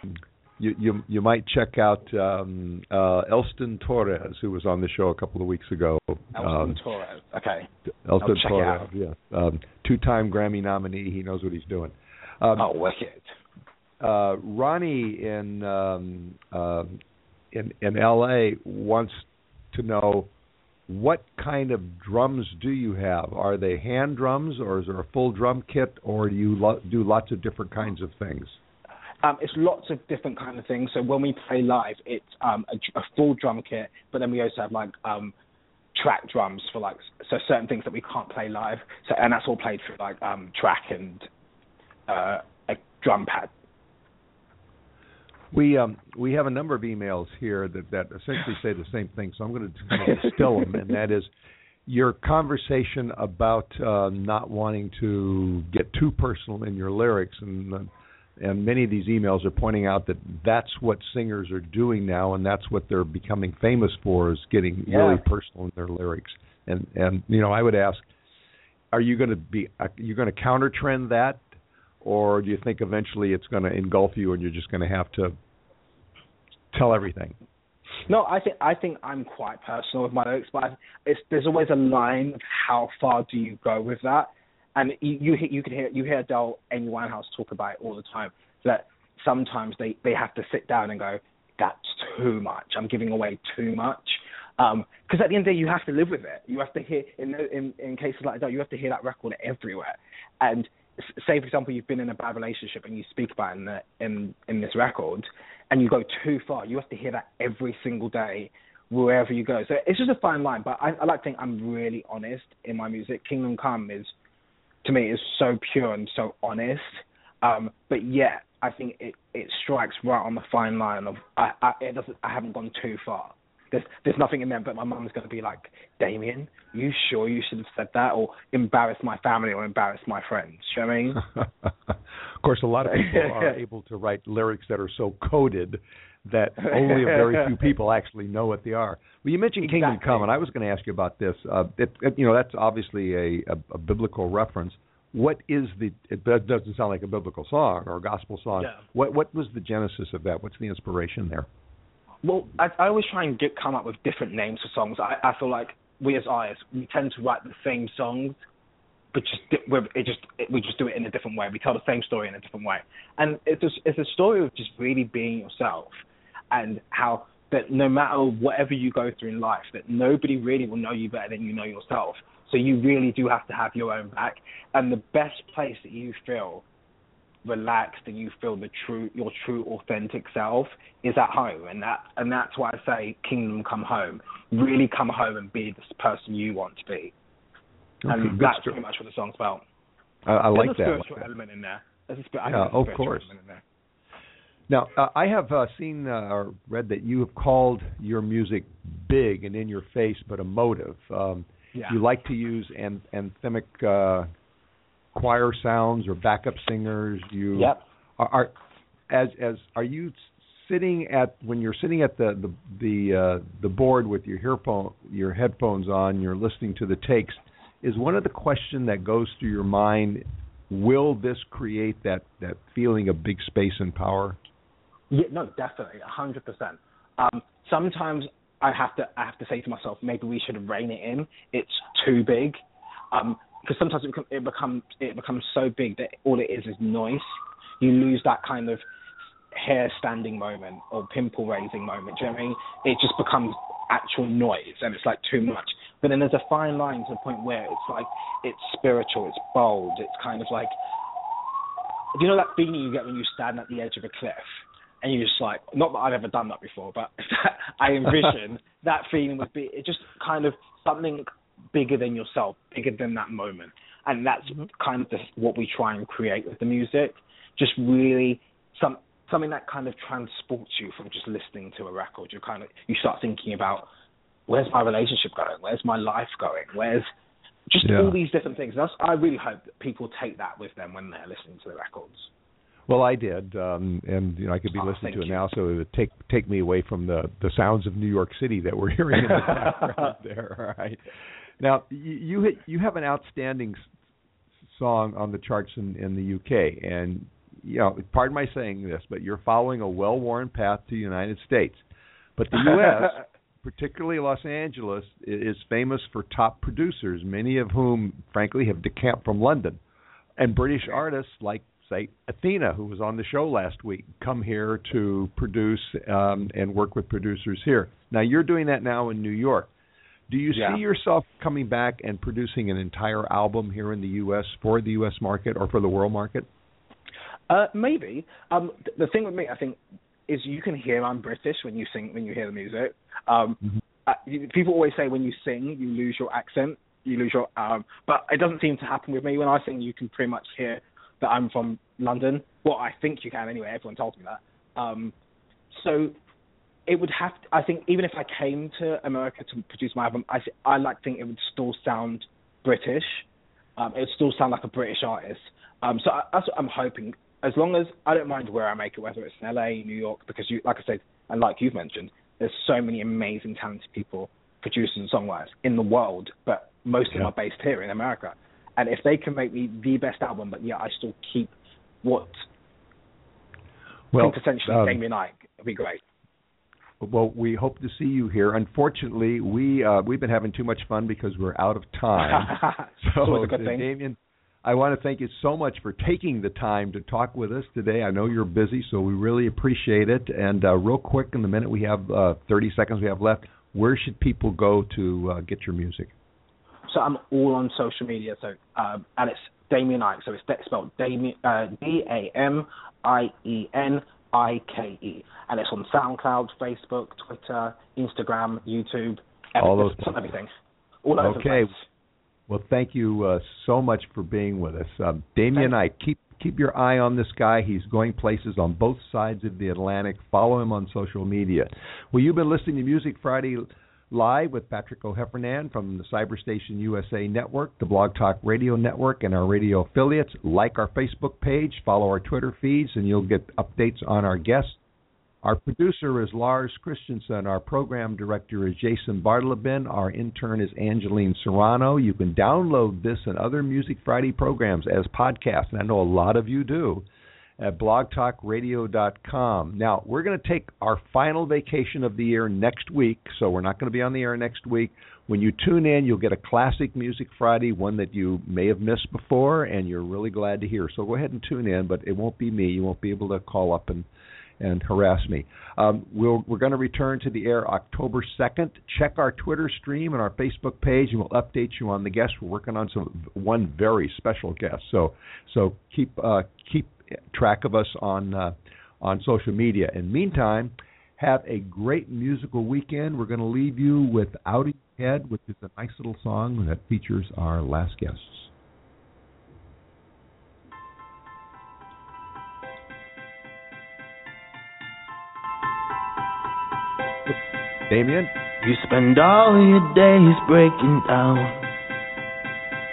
you you you might check out um, uh, Elston Torres, who was on the show a couple of weeks ago. Elston Um, Torres. Okay. Elston I'll check it Torres, out. yeah, um, two-time Grammy nominee. He knows what he's doing. Um, oh, wicked. uh, Ronnie in um, um in in L.A. wants to know what kind of drums do you have? Are they hand drums, or is there a full drum kit, or do you lo- do lots of different kinds of things? Um, it's lots of different kind of things. So when we play live, it's um, a, a full drum kit, but then we also have like um, track drums for like so certain things that we can't play live. So and that's all played through like um, track and uh, a drum pad. We um we have a number of emails here that that essentially say the same thing, so I'm going to distill them, and that is your conversation about uh, not wanting to get too personal in your lyrics, and uh, and many of these emails are pointing out that that's what singers are doing now, and that's what they're becoming famous for is getting Yeah. really personal in their lyrics, and and you know I would ask, are you going to be are you going to counter trend that? Or do you think eventually it's going to engulf you and you're just going to have to tell everything? No, I think I think I'm quite personal with my lyrics, but it's, there's always a line of how far do you go with that, and you you, can hear you hear Adele, Amy Winehouse talk about it all the time. That sometimes they they have to sit down and go, that's too much. I'm giving away too much. Um, because at the end of the day, you have to live with it. You have to hear in in in cases like that, you have to hear that record everywhere. And say, for example, you've been in a bad relationship and you speak about it in the, in in this record, and you go too far. You have to hear that every single day, wherever you go. So it's just a fine line. But I, I like to think I'm really honest in my music. Kingdom Come is, to me, is so pure and so honest. Um, but yet, I think it it strikes right on the fine line of I, I it doesn't I haven't gone too far. There's there's nothing in there, but my mum's going to be like, Damien, you sure you should have said that, or embarrass my family, or embarrass my friends. You know what I mean? of course, a lot of people are able to write lyrics that are so coded that only a very few people actually know what they are. Well, you mentioned Kingdom Exactly. Come, and I was going to ask you about this. Uh, it, it, you know, that's obviously a, a, a biblical reference. what is the? It doesn't sound like a biblical song or a gospel song. What what was the genesis of that? What's the inspiration there? Well, I, I always try and get come up with different names for songs. I, I feel like we as artists we tend to write the same songs, but just it just it, we just do it in a different way. We tell the same story in a different way, and it's a, it's a story of just really being yourself, and how that no matter whatever you go through in life, that nobody really will know you better than you know yourself. So you really do have to have your own back, and the best place that you feel relaxed and you feel the true your true authentic self is at home. And that and that's why I say kingdom come home. Really come home and be the person you want to be Okay, and that's pretty much what the song's about I, I like there's a that. I like spiritual that. element in there there's a, spi- I there's a of course. element in there. Now, uh, I have uh, seen uh, or read that you have called your music big and in your face, but emotive. Um, Yeah. You like to use an- anthemic uh, choir sounds or backup singers. You Yep. are, are as as are you sitting at when you're sitting at the the the, uh, the board with your earphone your headphones on, you're listening to the takes. Is one of the question that goes through your mind, will this create that that feeling of big space and power? Yeah, no, definitely, a hundred percent. Um, sometimes I have to I have to say to myself, maybe we should rein it in. It's too big, because sometimes it, it becomes it becomes so big that all it is is noise. You lose that kind of hair standing moment or pimple raising moment. Do you know what I mean? It just becomes actual noise, and it's like too much. But then there's a fine line to the point where it's like it's spiritual, it's bold, it's kind of like do you know that feeling you get when you stand at the edge of a cliff and you're just like, not that I've ever done that before, but I envision that feeling would be it just kind of something bigger than yourself, bigger than that moment, and that's mm-hmm. kind of the, what we try and create with the music. Just really some something that kind of transports you from just listening to a record. You kind of you start thinking about where's my relationship going, where's my life going, where's just Yeah. all these different things. That's I really hope that people take that with them when they're listening to the records. Well, I did, um, and you know I could be Oh, listening to it you. now, so it would take take me away from the the sounds of New York City that we're hearing in the background there. All right. Now you you, you have an outstanding song on the charts in, in the UK, and you know, pardon my saying this, but you're following a well-worn path to the United States, but the U.S. particularly Los Angeles, is famous for top producers, many of whom, frankly, have decamped from London. And British artists like, say, Athena, who was on the show last week, come here to produce um, and work with producers here. Now, you're doing that now in New York. Do you Yeah. see yourself coming back and producing an entire album here in the U.S. for the U.S. market or for the world market? Uh, maybe. Um, th- the thing with me, I think, is you can hear I'm British when you sing when you hear the music. Um, uh, you, people always say when you sing you lose your accent, you lose your. Um, but it doesn't seem to happen with me. When I sing, you can pretty much hear that I'm from London. Well, I think you can anyway. Everyone tells me that. Um, so it would have. To, I think even if I came to America to produce my album, I I like think it would still sound British. Um, it would still sound like a British artist. Um, so I, that's what I'm hoping. As long as I don't mind where I make it, whether it's in LA, New York, because you, like I said, and like you've mentioned, there's so many amazing, talented people, producers and songwriters in the world, but most of them are based here in America. And if they can make me the best album, but yeah, I still keep what Well, quintessentially um, Damien Ike, it'd be great. Well, we hope to see you here. Unfortunately, we uh, we've been having too much fun because we're out of time. So It's a good thing. Damien, I want to thank you so much for taking the time to talk with us today. I know you're busy, so we really appreciate it. And uh, real quick, in the minute we have, uh, 30 seconds we have left, where should people go to uh, get your music? So I'm all on social media. So um, and it's Damien Ike. So it's spelled Damien uh, D A M I E N I K E, and it's on SoundCloud, Facebook, Twitter, Instagram, YouTube, All everything. those It's everything. All over the Okay. Well, thank you uh, so much for being with us, um, Damien. I keep keep your eye on this guy. He's going places on both sides of the Atlantic. Follow him on social media. Well, you've been listening to Music Friday Live with Patrick O'Heffernan from the Cyberstation USA Network, the Blog Talk Radio Network, and our radio affiliates. Like our Facebook page, follow our Twitter feeds, and you'll get updates on our guests. Our producer is Lars Christensen. Our program director is Jason Bartleben. Our intern is Angeline Serrano. You can download this and other Music Friday programs as podcasts, and I know a lot of you do, at blogtalkradio.com. Now, we're going to take our final vacation of the year next week, so we're not going to be on the air next week. When you tune in, you'll get a classic Music Friday, one that you may have missed before, and you're really glad to hear. So go ahead and tune in, but it won't be me. You won't be able to call up and and harass me. Um, we'll, we're going to return to the air October 2nd. Check our Twitter stream and our Facebook page, and we'll update you on the guests. We're working on some one very special guest, so so keep uh, keep track of us on uh, on social media. In the meantime, have a great musical weekend. We're going to leave you with "Out of Your Head," which is a nice little song that features our last guests. Damien? You spend all your days breaking down.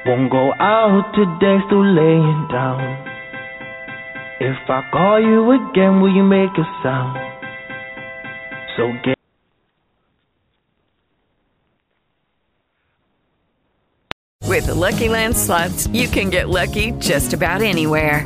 Won't go out today, still laying down. If I call you again, will you make a sound? So get. With the Lucky Land slots, you can get lucky just about anywhere.